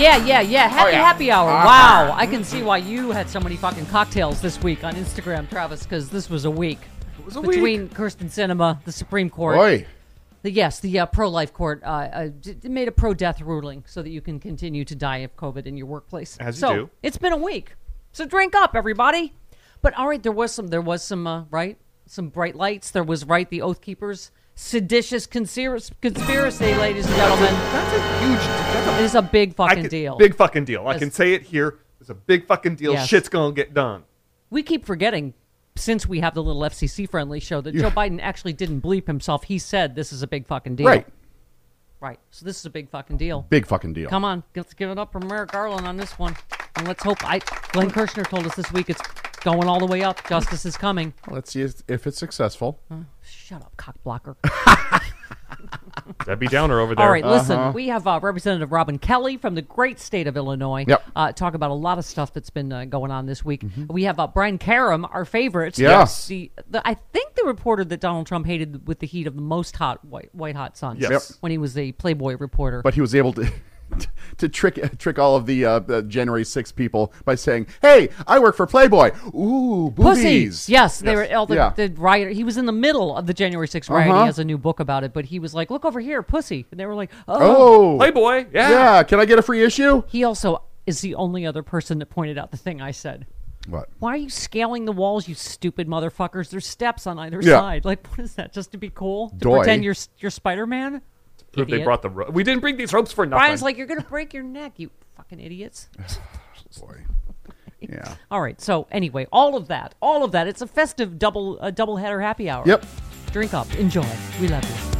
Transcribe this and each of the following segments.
Yeah, yeah, yeah. Happy yeah. happy hour. Uh-huh. Wow. I can see why you had so many fucking cocktails this week on Instagram, Travis, because this was a week. It was a Between week. Kyrsten Sinema, the Supreme Court. The, yes, the uh, pro-life court uh, uh, made a pro-death ruling so that you can continue to die of COVID in your workplace. As you so, do. It's been a week, so drink up, everybody. But all right, there was some, there was some, uh, right, some bright lights. There was right the Oath Keepers seditious conspiracy, conspiracy ladies and gentlemen. That's a huge. It is a big fucking can- deal. Big fucking deal. I can say it here. It's a big fucking deal. Yes. Shit's gonna get done. we keep forgetting since we have the little FCC friendly show that Joe Biden actually didn't bleep himself. He said this is a big fucking deal. right. Right. So this is a big fucking deal. Big fucking deal. Come on, let's give it up for Merrick Garland on this one, and let's hope. I Glenn Kirshner told us this week it's going all the way up. Justice is coming. Let's see if if it's successful. Shut up, cock blocker. Debbie Downer over there. All right, listen. We have uh, Representative Robin Kelly from the great state of Illinois. Yep. Uh, talk about a lot of stuff that's been uh, going on this week. We have uh, Brian Karem, our favorite. Yes. The, the, I think the reporter that Donald Trump hated with the heat of the most hot white, white hot sun. Yes. Yep. When he was a Playboy reporter. But he was able to to trick trick all of the, uh, the January 6 people by saying, "Hey, I work for Playboy. Ooh, Pussy. boobies." Yes, they were all the, Yeah. the riot. He was in the middle of the January 6 riot. Uh-huh. He has a new book about it, but he was like, "Look over here, pussy," and they were like, "Oh." Oh, Playboy. Yeah. yeah. Can I get a free issue? He also is the only other person that pointed out the thing I said. What? Why are you scaling the walls, you stupid motherfuckers? There's steps on either Yeah. side. Like, what is that? Just to be cool? To Doy. pretend you're you're Spider Man? Prove they brought the. Ro- we didn't bring these ropes for nothing. Brian's like, you're gonna break your neck, you fucking idiots. Boy. Yeah. All right. So anyway, all of that, all of that. It's a festive double uh, double header happy hour. Yep. Drink up, enjoy. We love you.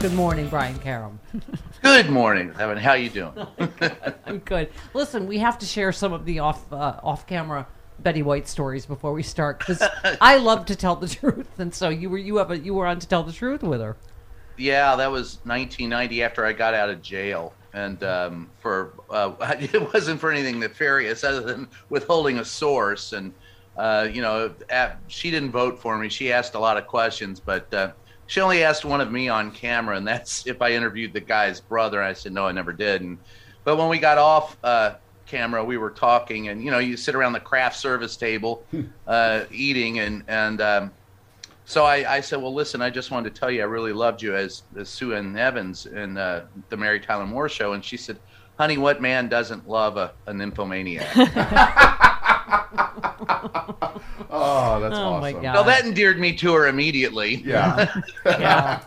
Good morning, Brian Karem. Good morning, Evan. How you doing? I'm good. Listen, we have to share some of the off uh, off camera Betty White stories before we start because I love to tell the truth, and so you were you have a, you were on to tell the truth with her. yeah, that was 1990 after I got out of jail, and um, for uh, it wasn't for anything nefarious other than withholding a source. And uh, you know, at, she didn't vote for me. She asked a lot of questions, but uh, she only asked one of me on camera, and that's if I interviewed the guy's brother. I said no, I never did. And but when we got off uh, camera, we were talking, and you know, you sit around the craft service table, uh, eating, and and um, so I, I said, well, listen, I just wanted to tell you I really loved you as, as Sue Ann Nivens in uh, the Mary Tyler Moore show, and she said, honey, what man doesn't love a, a nymphomaniac? Oh, that's Oh, awesome. my God. that endeared me to her immediately. Yeah. Yeah.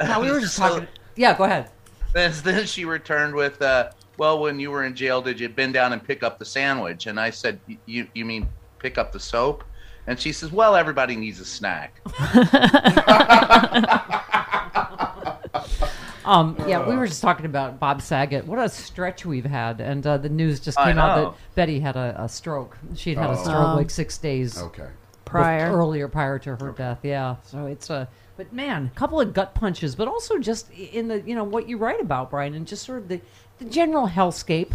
now we were just So- talking. Yeah, go ahead. Then, then she returned with, uh, well, when you were in jail, did you bend down and pick up the sandwich? And I said, you, you mean pick up the soap? And she says, well, everybody needs a snack. Um, yeah, we were just talking about Bob Saget. What a stretch we've had, and uh, the news just I came out know. that Betty had a, a stroke. She'd had a Oh. stroke like six days Okay. Prior. bef- earlier prior to her death. Yeah, so it's a. But man, a couple of gut punches, but also just in the you know what you write about, Brian, and just sort of the the general hellscape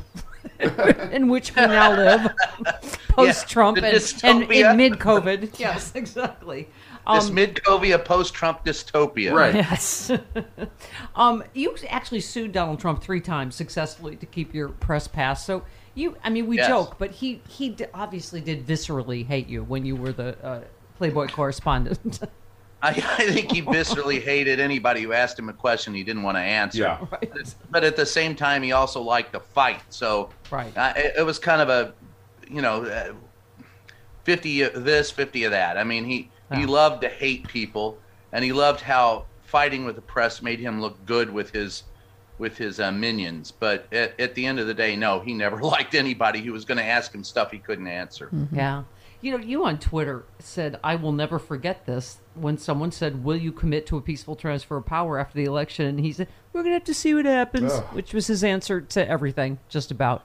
in which we now live, post Trump the and, and, dystopia. mid COVID. Yes, exactly. This mid-Covia post-Trump dystopia. Right. Yes. um, you actually sued Donald Trump three times successfully to keep your press pass. So you, I mean, we Yes. joke, but he he d- obviously did viscerally hate you when you were the uh, Playboy correspondent. I, I think he viscerally hated anybody who asked him a question he didn't want to answer. Yeah. right. But at the same time, he also liked to fight. So Right. uh, it, it was kind of a, you know, uh, 50 of this, 50 of that. I mean, he, he loved to hate people, and he loved how fighting with the press made him look good with his with his uh, minions. But at, at the end of the day, no, he never liked anybody who was going to ask him stuff he couldn't answer. Yeah. You know, you on Twitter said, I will never forget this when someone said, Will you commit to a peaceful transfer of power after the election? And he said, We're going to have to see what happens, Ugh. which was his answer to everything, just about.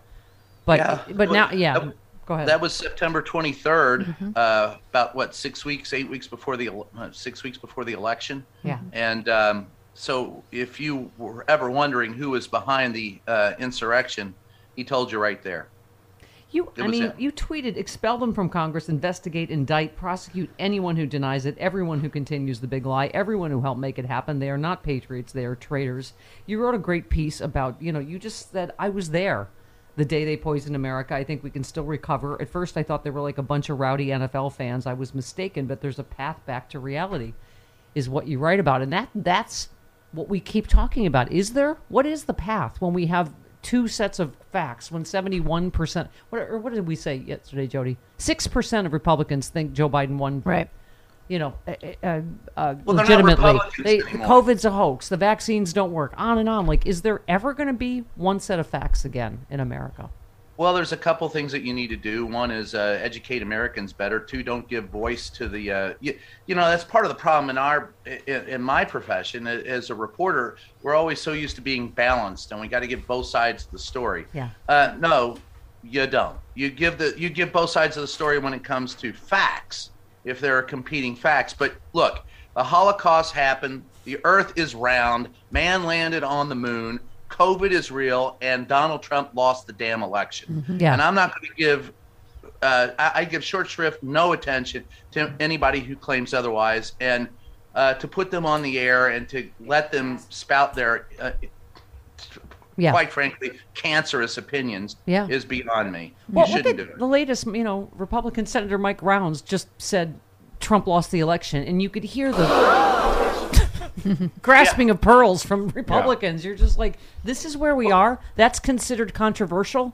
But, Yeah. but now, yeah, That- go ahead. That was September 23rd, Mm-hmm. uh, about what six weeks, eight weeks before the uh, six weeks before the election. Yeah. And um, so, if you were ever wondering who was behind the uh, insurrection, he told you right there. You, I mean, him. you tweeted, expel them from Congress, investigate, indict, prosecute anyone who denies it, everyone who continues the big lie, everyone who helped make it happen. They are not patriots, they are traitors. You wrote a great piece about, you know, you just said, I was there the day they poisoned America. I think we can still recover. At first, I thought they were like a bunch of rowdy NFL fans. I was mistaken, but there's a path back to reality, is what you write about. And that that's what we keep talking about. Is there? What is the path when we have two sets of facts? When 71%, what, or what did we say yesterday, Jody? 6% of Republicans think Joe Biden won. Right. You know, uh, uh, uh, Well, legitimately. They. COVID's a hoax. The vaccines don't work. On and on. Like, is there ever going to be one set of facts again in America? Well, there's a couple things that you need to do. One is uh, educate Americans better. Two, don't give voice to the. Uh, you, you know, that's part of the problem in our in, in my profession as a reporter. We're always so used to being balanced, and we got to give both sides of the story. Yeah. Uh, no, you don't. You give the you give both sides of the story when it comes to facts, if there are competing facts. But look, the Holocaust happened. The Earth is round. Man landed on the moon. COVID is real, and Donald Trump lost the damn election. Yeah. And I'm not going to give. Uh, I, I give short shrift, no attention to anybody who claims otherwise, and uh, to put them on the air and to let them spout their uh, Yeah. quite frankly, cancerous opinions Yeah. is beyond me. Well, you look shouldn't at do it. the latest, you know, Republican Senator Mike Rounds just said Trump lost the election, and you could hear the grasping of pearls from Republicans. You're just like, this is where we are. That's considered controversial.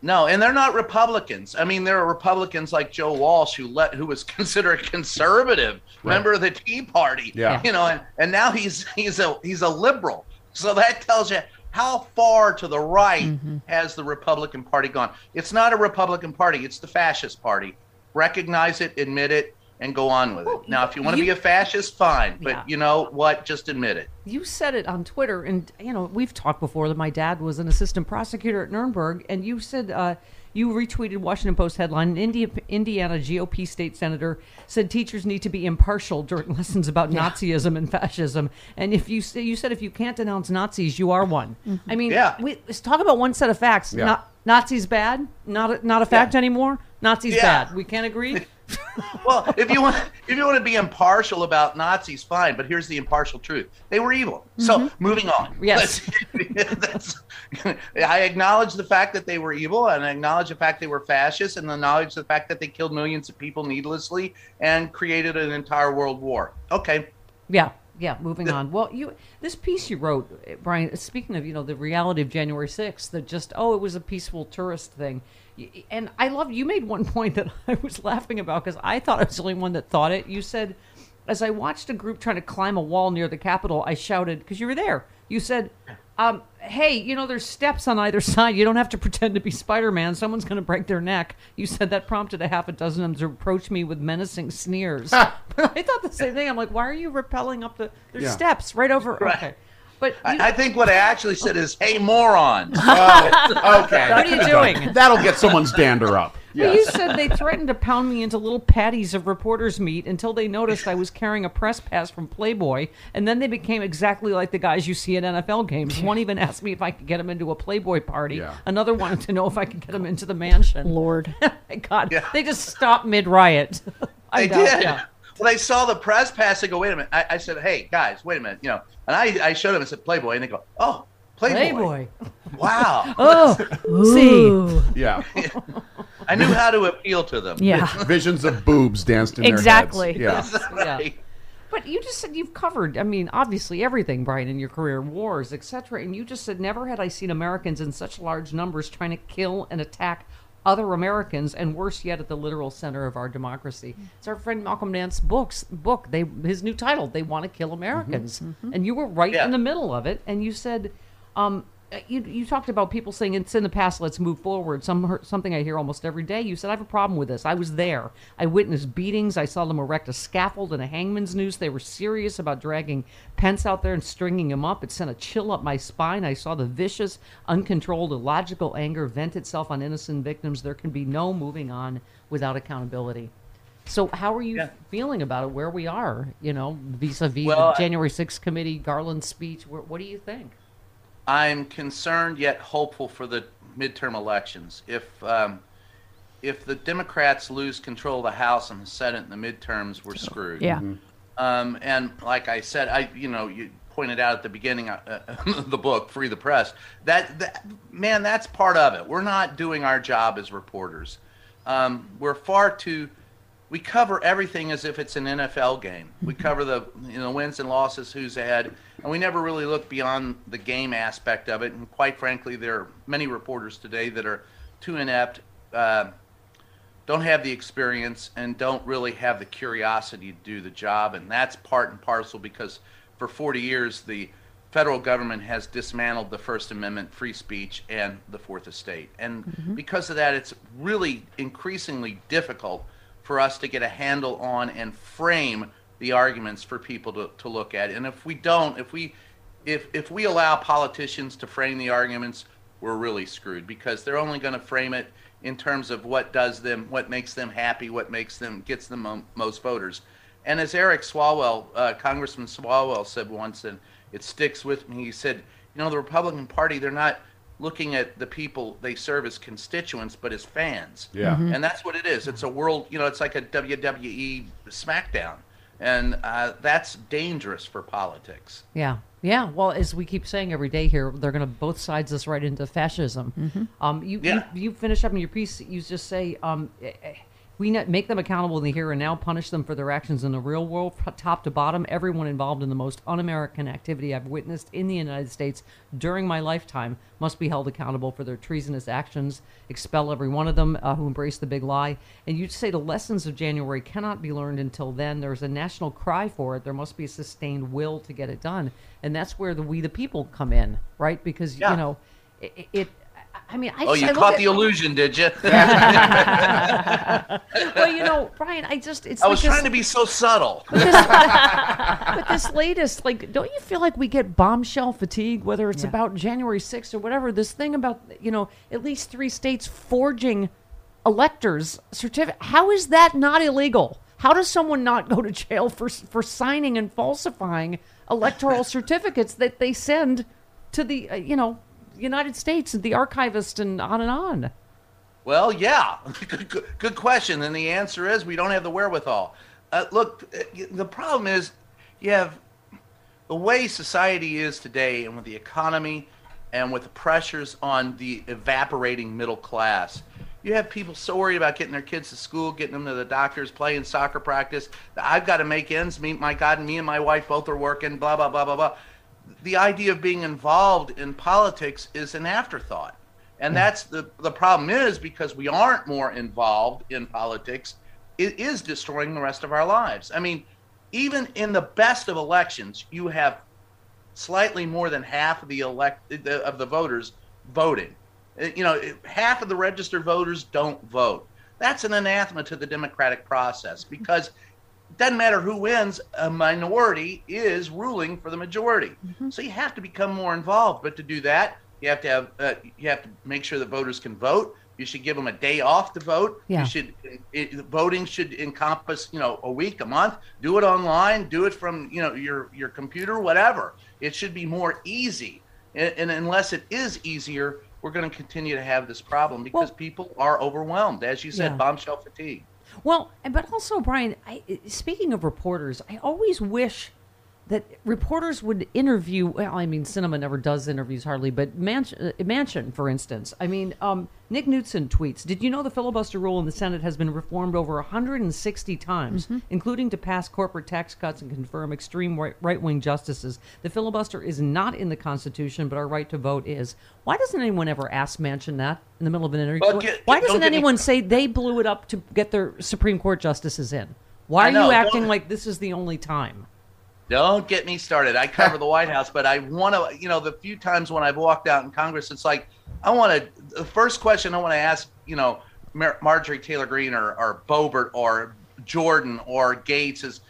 No, and they're not Republicans. I mean, there are Republicans like Joe Walsh who let who was considered a conservative, member of the Tea Party. Yeah. You know, and, and now he's he's a he's a liberal. So that tells you how far to the right Mm-hmm. has the Republican Party gone. It's not a Republican Party, it's the fascist party. Recognize it, admit it, and go on with it. Now, if you want to be a fascist, fine. But Yeah. you know what? Just admit it. You said it on Twitter, and you know we've talked before that my dad was an assistant prosecutor at Nuremberg, and you said uh, you retweeted Washington Post headline: an Indiana GOP state senator said teachers need to be impartial during lessons about Nazism and fascism, and if you you said if you can't denounce Nazis, you are one. Mm-hmm. I mean, Yeah. we, let's talk about one set of facts. Yeah. Not, Nazis bad, not a, not a fact anymore. Nazis Yeah. bad. We can't agree. well, if you want, if you want to be impartial about Nazis, fine. But here's the impartial truth: they were evil. So mm-hmm. moving on. Yes. That's, I acknowledge the fact that they were evil, and I acknowledge the fact they were fascist, and acknowledge the fact that they killed millions of people needlessly and created an entire world war. Okay. Yeah, yeah. Moving on. Well, you this piece you wrote, eh, Brian. Speaking of you know the reality of January sixth, that just oh it was a peaceful tourist thing, and I love you made one point that I was laughing about because I thought I was the only one that thought it. You said, as I watched a group trying to climb a wall near the Capitol, I shouted because you were there. You said. Um, hey, you know, there's steps on either side. You don't have to pretend to be Spider Man. Someone's going to break their neck. You said that prompted a half a dozen of them to approach me with menacing sneers. but I thought the same thing. I'm like, why are you rappelling up the. There's Yeah. steps right over. Okay. But you, I, I think what I actually said is, "Hey, morons." Oh, okay. what are you doing? That'll get someone's dander up. But you said they threatened to pound me into little patties of reporters' meat until they noticed I was carrying a press pass from Playboy, and then they became exactly like the guys you see at NFL games. One even asked me if I could get him into a Playboy party. Yeah. Another wanted to know if I could get him into the mansion. Lord. My God, Yeah. they just stopped mid riot. They did. Well, they saw the press pass. They go, "Wait a minute." I, I said, "Hey, guys, wait a minute." You know, and I, I showed them. I said, "Playboy," and they go, "Oh, Playboy." Playboy. Wow. Oh, see. Yeah. I knew how to appeal to them. Yeah. Visions of boobs danced in Exactly. their heads. Yeah. Right. But you just said you've covered, I mean, obviously everything, Brian, in your career, wars, etc. And you just said never had I seen Americans in such large numbers trying to kill and attack other Americans, and worse yet, at the literal center of our democracy. It's our friend Malcolm Nance's books book. They his new title, "They Want to Kill Americans," and you were right Yeah. in the middle of it. And you said, um, Uh, you you talked about people saying it's in the past, let's move forward. Some something I hear almost every day. You said I have a problem with this. I was there. I witnessed beatings. I saw them erect a scaffold and a hangman's noose. They were serious about dragging Pence out there and stringing him up. It sent a chill up my spine. I saw the vicious, uncontrolled, illogical anger vent itself on innocent victims. There can be no moving on without accountability. So how are you Yeah. feeling about it? Where we are, you know, vis-a-vis Well, the January 6th committee, Garland's speech. What, what do you think? I'm concerned yet hopeful for the midterm elections. If um, if the Democrats lose control of the House and the Senate in the midterms, we're screwed. Yeah. Um, and like I said, I you know you pointed out at the beginning uh, of the book, "Free the Press." That, that man, that's part of it. We're not doing our job as reporters. Um, we're far too. We cover everything as if it's an NFL game. We cover the you know wins and losses, who's ahead, and we never really look beyond the game aspect of it. And quite frankly, there are many reporters today that are too inept. Uh, don't have the experience and don't really have the curiosity to do the job. And that's part and parcel because for 40 years, the federal government has dismantled the First Amendment, free speech, and the Fourth Estate. And because of that, it's really increasingly difficult for us to get a handle on and frame the arguments for people to, to look at. And if we don't, if we if if we allow politicians to frame the arguments, we're really screwed because they're only going to frame it in terms of what does them, what makes them happy, what makes them gets them mo- most voters. And as Eric Swalwell, uh, Congressman Swalwell said once, and it sticks with me. He said, you know, the Republican Party, they're not looking at the people they serve as constituents, but as fans. Yeah. Mhm. And that's what it is. It's a world, you know, it's like a WWE SmackDown. And uh, that's dangerous for politics. Yeah, yeah. Well, as we keep saying every day here, they're going to both sides us right into fascism. Um, you, Yeah. you you finish up in your piece. You just say um, eh, eh, we make them accountable in the here and now, punish them for their actions in the real world, top to bottom. Everyone involved in the most un-American activity I've witnessed in the United States during my lifetime must be held accountable for their treasonous actions. Expel every one of them uh, who embrace the big lie. And you'd say the lessons of January cannot be learned until then. There's a national cry for it. There must be a sustained will to get it done, and that's where the we the people come in, right? Because Yeah. you know, it. it I mean, I Oh, just- you I look caught at- the illusion, did you? well, you know, Brian, I just it's. I was this- trying to be so subtle. But this latest, like, don't you feel like we get bombshell fatigue, whether it's about January 6th or whatever? This thing about, you know, at least three states forging electors' certificate. How is that not illegal? How does someone not go to jail for for signing and falsifying electoral certificates that they send to the, uh, you know, United States, and the archivist, and on and on? Well, yeah, good, good, good question. And the answer is we don't have the wherewithal. Uh, look, uh, the problem is you have the way society is today, and with the economy, and with the pressures on the evaporating middle class. You have people so worried about getting their kids to school, getting them to the doctors, playing soccer practice. I've got to make ends meet. My God, and me and my wife both are working. Blah blah blah blah blah. The idea of being involved in politics is an afterthought, and that's the the problem is because we aren't more involved in politics. It is destroying the rest of our lives. I mean, even in the best of elections, you have slightly more than half of the elect of the voters voting. Uh, you know, half of the registered voters don't vote. That's an anathema to the democratic process because doesn't matter who wins, a minority is ruling for the majority. Mm-hmm. So you have to become more involved. But to do that, you have to have uh, you have to make sure that voters can vote. You should give them a day off to vote. Yeah. You should it, voting should encompass you know a week, a month. Do it online. Do it from you know your your computer, whatever. It should be more easy. And, and unless it is easier, we're going to continue to have this problem because well, people are overwhelmed, as you said, yeah. bombshell fatigue. Well, but also, Brian, I, speaking of reporters, I always wish that reporters would interview. Well, I mean, Sinema never does interviews hardly, but Manchin, uh, Manchin for instance. I mean, um, Nick Knudsen tweets Did you know the filibuster rule in the Senate has been reformed over 160 times, mm-hmm. including to pass corporate tax cuts and confirm extreme right wing justices? The filibuster is not in the Constitution, but our right to vote is. Why doesn't anyone ever ask Manchin that in the middle of an interview? Get, Why doesn't anyone me... say they blew it up to get their Supreme Court justices in? Why are know, you acting like this is the only time? Don't get me started. I cover the White House, but I want to, you know, the few times when I've walked out in Congress, it's like, I want to, the first question I want to ask, you know, Mar- Marjorie Taylor Greene or, or Boebert or Jordan or Gaetz is,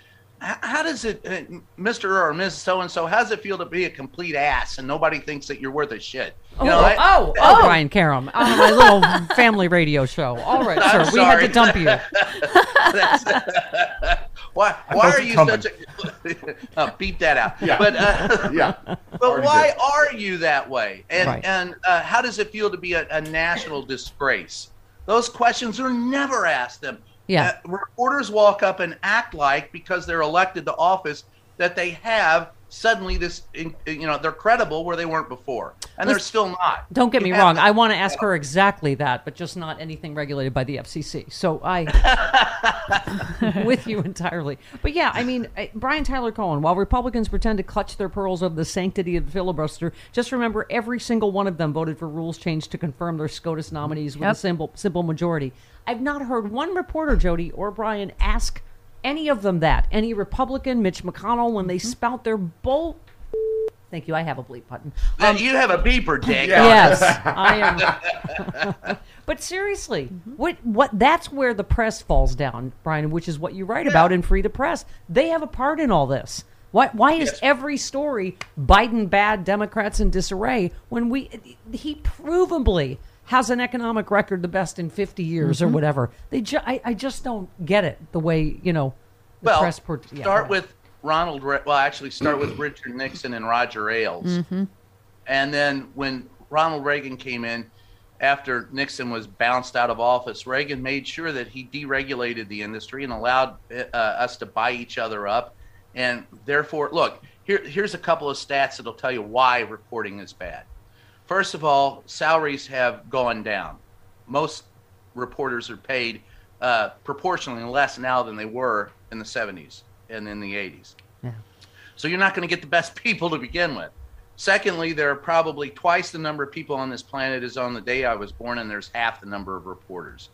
how does it, uh, Mr. or Ms. So and so, how does it feel to be a complete ass and nobody thinks that you're worth a shit? You oh, know, I, oh, oh, oh, Brian Karem on my little family radio show. All right, sir, we had to dump you. Why? Why are you coming. such a? oh, beat that out. Yeah. But uh, yeah. But why good. are you that way? And right. and uh, how does it feel to be a, a national disgrace? Those questions are never asked them. Yeah. Uh, reporters walk up and act like because they're elected to office that they have suddenly this you know they're credible where they weren't before. And Let's, they're still not. don't get me wrong i want to ask her exactly that but just not anything regulated by the fcc so i with you entirely. But yeah i mean brian tyler cohen while republicans pretend to clutch their pearls over the sanctity of the filibuster just remember every single one of them voted for rules change to confirm their scotus nominees with yep. a simple simple majority. I've not heard one reporter jody or brian ask any of them that. Any Republican, Mitch McConnell, when they mm-hmm. spout their bull. Thank you. I have a bleep button. Um, you have a beeper, Dick. Yes, I am. but seriously, mm-hmm. what what? That's where the press falls down, Brian, which is what you write yeah. about in Free the Press. They have a part in all this. Why, why is yes. every story Biden bad, Democrats in disarray when we he provably has an economic record the best in 50 years mm-hmm. or whatever. They ju- I, I just don't get it the way, you know, the well, press port- yeah, start with Ronald Re- well actually start with Richard Nixon and Roger Ailes. Mm-hmm. And then when Ronald Reagan came in after Nixon was bounced out of office, Reagan made sure that he deregulated the industry and allowed uh, us to buy each other up. And therefore, look, here, here's a couple of stats that'll tell you why reporting is bad. First of all, salaries have gone down. Most reporters are paid uh, proportionally less now than they were in the 70s and in the 80s. Yeah. So you're not going to get the best people to begin with. Secondly, there are probably twice the number of people on this planet as on the day I was born, and there's half the number of reporters.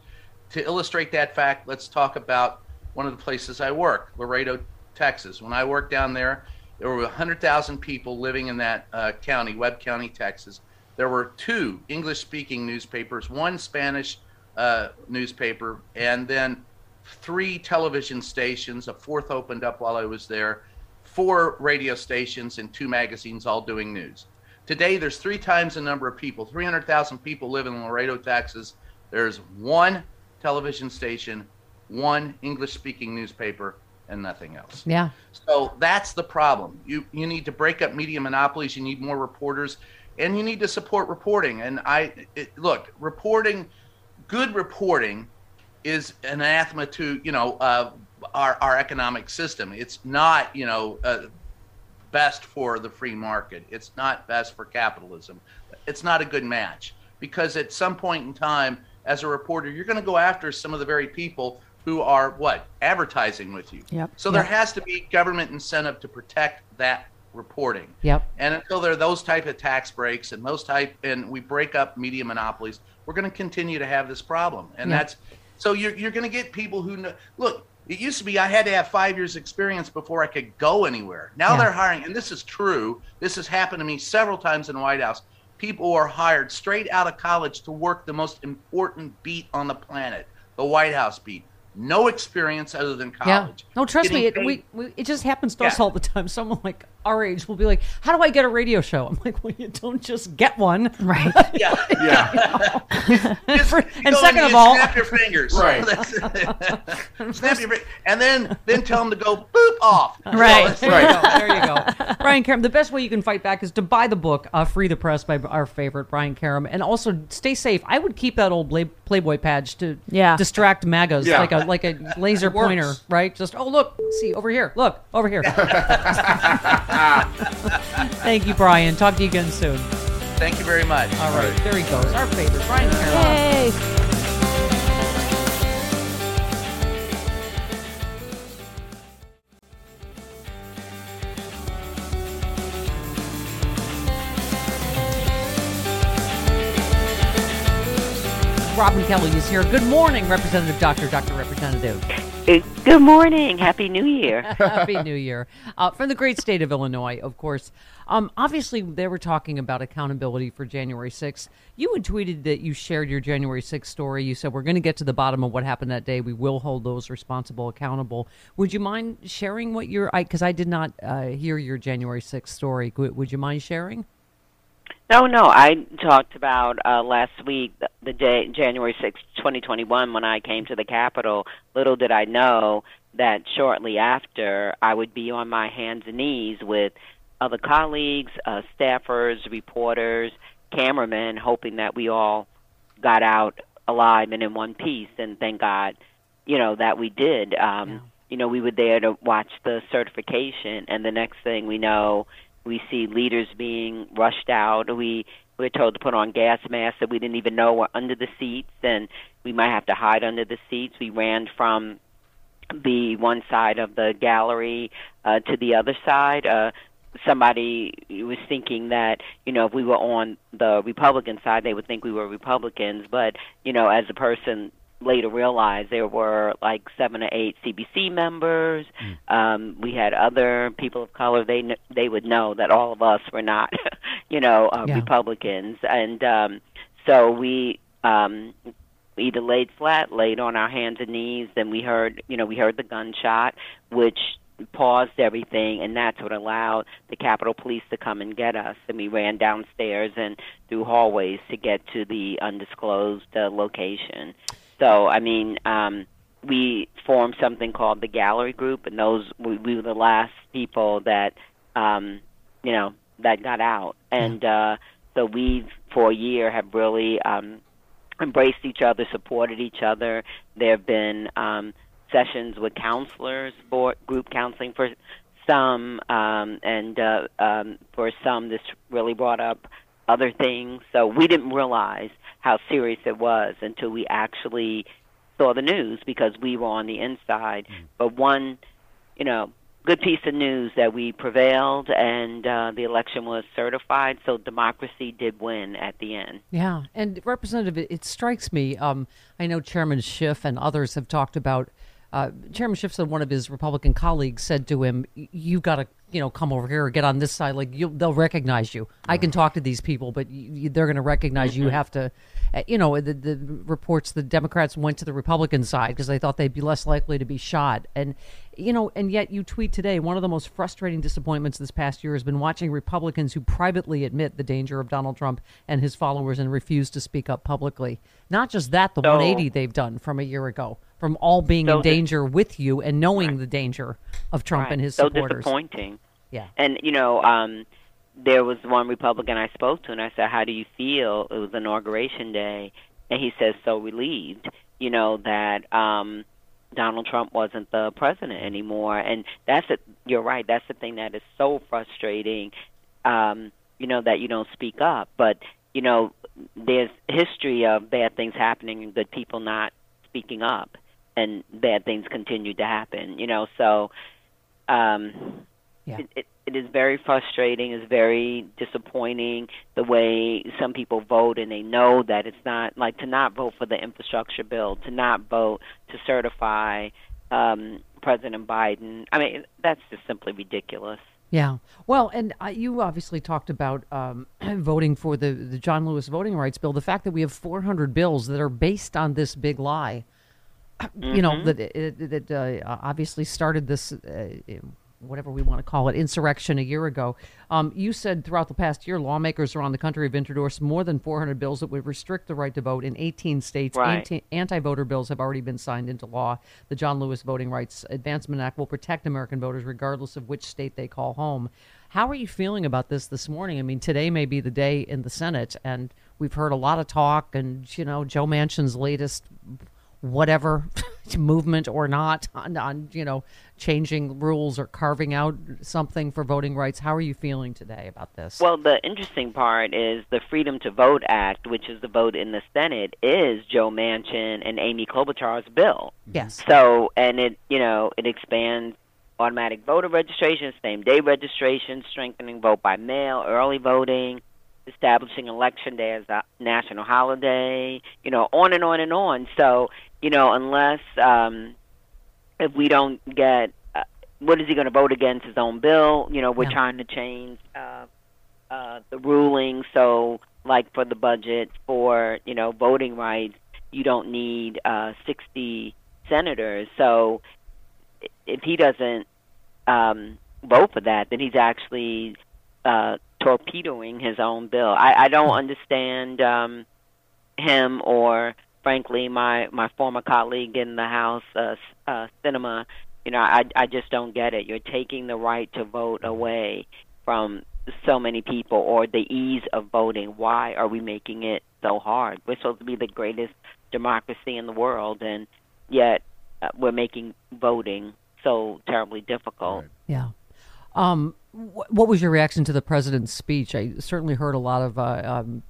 To illustrate that fact, let's talk about one of the places I work, Laredo, Texas. When I worked down there, there were 100,000 people living in that uh, county, Webb County, Texas there were two English speaking newspapers, one Spanish uh, newspaper, and then three television stations. A fourth opened up while I was there, four radio stations, and two magazines all doing news. Today, there's three times the number of people 300,000 people live in Laredo, Texas. There's one television station, one English speaking newspaper, and nothing else. Yeah. So that's the problem. You you need to break up media monopolies. You need more reporters and you need to support reporting. And I it, look, reporting good reporting is anathema to you know uh, our our economic system. It's not you know uh, best for the free market. It's not best for capitalism. It's not a good match because at some point in time, as a reporter, you're going to go after some of the very people who are what advertising with you. Yep. So Yep. there has to be government incentive to protect that reporting. Yep. And until there are those type of tax breaks and those type, and we break up media monopolies, we're going to continue to have this problem. And Yeah. that's so you're you're going to get people who know. Look, it used to be I had to have five years experience before I could go anywhere. Now Yeah. they're hiring, and this is true. This has happened to me several times in the White House. People are hired straight out of college to work the most important beat on the planet, the White House beat. No experience other than college. Yeah. No, trust me, it, we, we, it just happens to us all the time. Someone like our age will be like, "How do I get a radio show?" I'm like, "Well, you don't just get one, right?" yeah. Yeah. Just and second you of all- snap your fingers. Right. That's snap your fi- and then then tell them to go boop off. Right. So There you go. There you go. Brian Karem, the best way you can fight back is to buy the book, uh, Free the Press by our favorite, Brian Karem. And also stay safe. I would keep that old Play- Playboy badge to Yeah. distract MAGAs, Yeah. like a like a laser pointer, right? Just, oh, look, see, over here. Look, over here. Thank you, Brian. Talk to you again soon. Thank you very much. All right. There he goes. Our favorite, Brian Karem. Yay. Robin Kelly is here. Good morning, Representative Doctor, Doctor Representative. Good morning. Happy New Year. Happy New Year. Uh, from the great state of Illinois, of course. Um, obviously, they were talking about accountability for January 6th. You had tweeted that you shared your January 6th story. You said, We're going to get to the bottom of what happened that day. We will hold those responsible accountable. Would you mind sharing what your, because I, did not uh, hear your January 6th story. Would would you mind sharing? No, no. I talked about uh, last week, the, day, January sixth, 2021, when I came to the Capitol. Little did I know that shortly after, I would be on my hands and knees with other colleagues, uh, staffers, reporters, cameramen, hoping that we all got out alive and in one piece. And thank God, you know, that we did. Um, Yeah. You know, we were there to watch the certification, and the next thing we know, we see leaders being rushed out. We we were told to put on gas masks that we didn't even know were under the seats, and we might have to hide under the seats. We ran from the one side of the gallery uh, to the other side. Uh, somebody was thinking that you know if we were on the Republican side, they would think we were Republicans. But you know, as a person later realized, there were like seven or eight CBC members. Um, we had other people of color. They kn- they would know that all of us were not, you know, uh, Yeah. Republicans, and um, so we. Um, either laid flat, laid on our hands and knees, then we heard, you know, we heard the gunshot, which paused everything, and that's what allowed the Capitol Police to come and get us. And we ran downstairs and through hallways to get to the undisclosed uh, location. So, I mean, um, we formed something called the Gallery Group, and those we, we were the last people that, um, you know, that got out. And uh, so we, for a year, have really um, embraced each other, supported each other. There have been um, sessions with counselors for group counseling for some, um, and uh, um, for some, this really brought up other things. So we didn't realize how serious it was until we actually saw the news because we were on the inside. But one, you know, good piece of news that we prevailed and uh, the election was certified. So democracy did win at the end. Yeah, and Representative, it, it strikes me. Um, I know Chairman Schiff and others have talked about. Uh, Chairman Schiff said one of his Republican colleagues said to him, "You've got to, you know, come over here or get on this side. Like you, they'll recognize you. I can talk to these people, but y y they're going to recognize you. Have to, uh, you know, the, the reports the Democrats went to the Republican side because they thought they'd be less likely to be shot. And you know, and yet you tweet today one of the most frustrating disappointments this past year has been watching Republicans who privately admit the danger of Donald Trump and his followers and refuse to speak up publicly. Not just that, the So- 180 they've done from a year ago, from all being So in danger with you and knowing the danger of Trump Right. and his so supporters. disappointing. Yeah. And you know, um, there was one Republican I spoke to, and I said, "How do you feel?" It was inauguration day, and he says so relieved, you know, that um, Donald Trump wasn't the president anymore. And that's it. You're right. That's the thing that is so frustrating. Um, you know that you don't speak up, but you know there's history of bad things happening and good people not speaking up, and bad things continue to happen. You know, so um, Yeah. it, it, it is very frustrating. It's very disappointing the way some people vote, and they know that it's not like to not vote for the infrastructure bill, to not vote to certify um, President Biden. I mean, that's just simply ridiculous. Yeah. Well, and uh, you obviously talked about um, voting for the, the John Lewis voting rights bill. The fact that we have 400 bills that are based on this big lie, you know, that it, that uh, obviously started this, uh, whatever we want to call it, insurrection a year ago. Um, you said throughout the past year, lawmakers around the country have introduced more than 400 bills that would restrict the right to vote in 18 states. Right. Anti- anti-voter bills have already been signed into law. The John Lewis Voting Rights Advancement Act will protect American voters regardless of which state they call home. How are you feeling about this this morning? I mean, today may be the day in the Senate, and we've heard a lot of talk, and you know, Joe Manchin's latest whatever movement or not on, on you know changing rules or carving out something for voting rights. How are you feeling today about this? Well, the interesting part is the Freedom to Vote Act, which is the vote in the Senate, is Joe Manchin and Amy Klobuchar's bill. yes. So, and it, you know, it expands automatic voter registration, same day registration, strengthening vote by mail, early voting, establishing election day as a national holiday, you know, on and on and on. So, you know, unless um if we don't get uh, what is he going to vote against his own bill? You know, we're Yeah. trying to change uh uh the ruling so like for the budget for, you know, voting rights, you don't need uh 60 senators. So if he doesn't um, vote for that, then he's actually uh, torpedoing his own bill. I, I don't understand um, him or, frankly, my my former colleague in the House, uh, s- uh, Sinema. You know, I I just don't get it. You're taking the right to vote away from so many people, or the ease of voting. Why are we making it so hard? We're supposed to be the greatest democracy in the world, and yet uh, we're making voting so terribly difficult. Yeah. Um, wh- what was your reaction to the president's speech? I certainly heard a lot of, uh, um,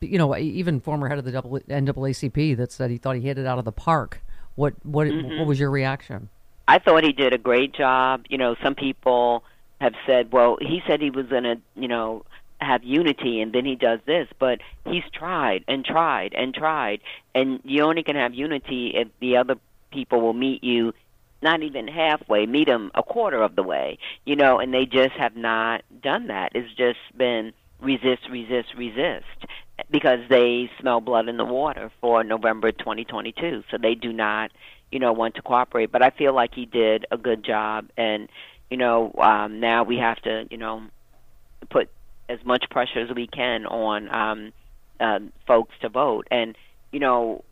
you know, even former head of the double- NAACP that said he thought he hit it out of the park. What what what was your reaction? I thought he did a great job. You know, some people have said, well, he said he was going to, you know, have unity and then he does this, but he's tried and tried and tried. And you only can have unity if the other people will meet you not even halfway, meet them a quarter of the way, you know, and they just have not done that. It's just been resist, resist, resist because they smell blood in the water for November 2022. So they do not, you know, want to cooperate. But I feel like he did a good job, and you know, um, now we have to, you know, put as much pressure as we can on um, uh, folks to vote. And you know,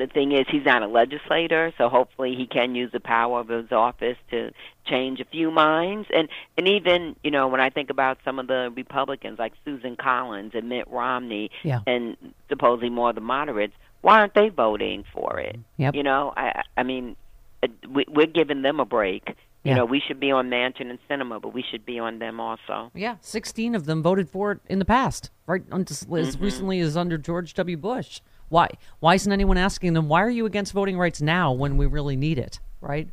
the thing is, he's not a legislator, so hopefully he can use the power of his office to change a few minds. And and even you know, when I think about some of the Republicans like Susan Collins and Mitt Romney, Yeah. and supposedly more of the moderates, why aren't they voting for it? Yep. You know, I I mean, we, we're giving them a break. You Yeah. know, we should be on Manchin and Sinema, but we should be on them also. Yeah, 16 of them voted for it in the past, right? Until As mm-hmm. recently as under George W. Bush. Why? Why isn't anyone asking them, why are you against voting rights now when we really need it, right?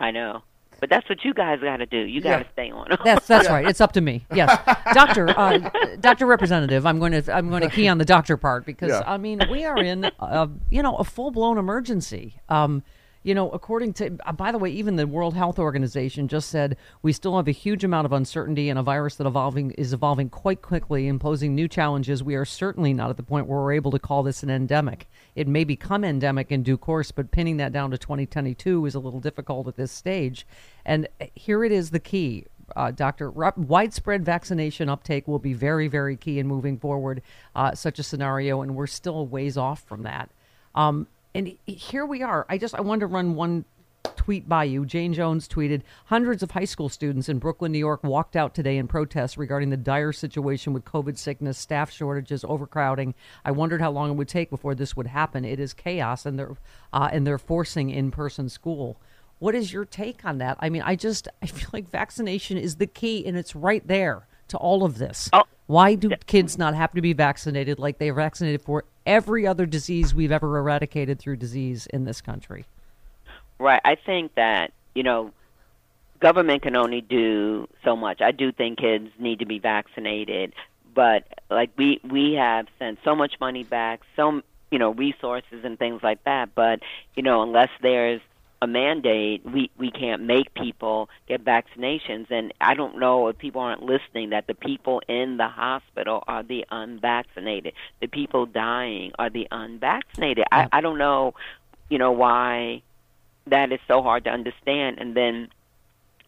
I know, but that's what you guys got to do. You got to stay on. That's that's right. It's up to me. Yes, doctor, uh, doctor representative. I'm going to I'm going to key on the doctor part because Yeah. I mean we are in a, you know a full blown emergency. Um, you know, according to uh, by the way, even the World Health Organization just said we still have a huge amount of uncertainty and a virus that evolving is evolving quite quickly, imposing new challenges. We are certainly not at the point where we're able to call this an endemic. It may become endemic in due course, but pinning that down to 2022 is a little difficult at this stage. And uh, here it is the key uh, ru- widespread vaccination uptake will be very, very key in moving forward uh, such a scenario, and we're still a ways off from that. Um, and here we are. I just I wanted to run one tweet by you. Jane Jones tweeted Hundreds of high school students in Brooklyn, New York walked out today in protest regarding the dire situation with COVID sickness, staff shortages, overcrowding. I wondered how long it would take before this would happen. It is chaos, and they're, uh, and they're forcing in person school. What is your take on that? I mean, I just I feel like vaccination is the key, and it's right there to all of this. Oh. Why do kids not have to be vaccinated like they are vaccinated for every other disease we've ever eradicated through disease in this country? Right. I think that, you know, government can only do so much. I do think kids need to be vaccinated, but like we we have sent so much money back, so you know, resources and things like that, but you know, unless there's a mandate, we we can't make people get vaccinations. And I don't know if people aren't listening that the people in the hospital are the unvaccinated. The people dying are the unvaccinated. I I don't know, you know, why that is so hard to understand. And then,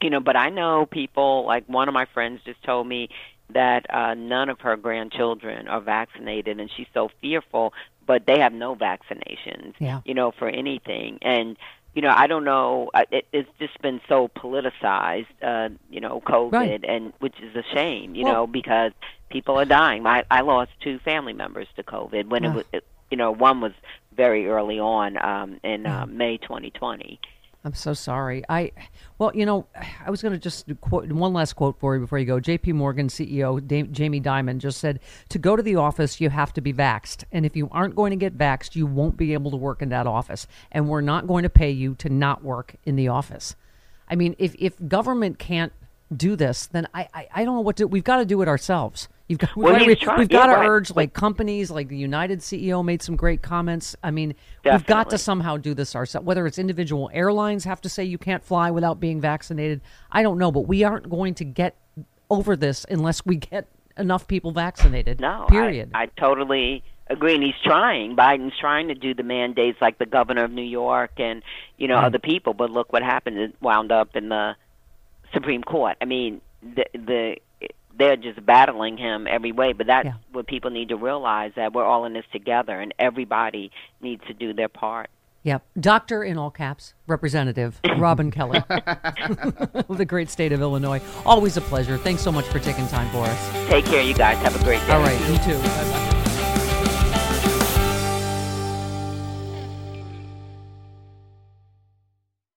you know, but I know people like one of my friends just told me that uh, none of her grandchildren are vaccinated, and she's so fearful. But they have no vaccinations, Yeah. you know, for anything. And you know, I don't know. It, it's just been so politicized, uh, you know, COVID, Right. and which is a shame, you Well- know, because people are dying. I I lost two family members to COVID when it was, it, you know, one was very early on um, in uh, May 2020. I'm so sorry. I, well, you know, I was going to just quote one last quote for you before you go. J.P. Morgan CEO Jamie Dimon just said, "To go to the office, you have to be vaxxed, and if you aren't going to get vaxxed, you won't be able to work in that office, and we're not going to pay you to not work in the office." I mean, if if government can't do this, then I I, I don't know what to. We've got to do it ourselves. You've got, Well, we've, trying- we've got yeah, to right. urge like companies like the United CEO made some great comments. I mean, we've got to somehow do this ourselves. Whether it's individual airlines have to say you can't fly without being vaccinated, I don't know, but we aren't going to get over this unless we get enough people vaccinated. No, period. I, I totally agree. And he's trying. Biden's trying to do the mandates like the governor of New York and you know Right. other people. But look what happened. It wound up in the Supreme Court. I mean, the the they're just battling him every way. But that's Yeah. what people need to realize that we're all in this together, and everybody needs to do their part. Yep. Doctor in all caps, Representative Robin Kelly of the great state of Illinois. Always a pleasure. Thanks so much for taking time for us. Take care, you guys. Have a great day. All right, you too. Bye-bye.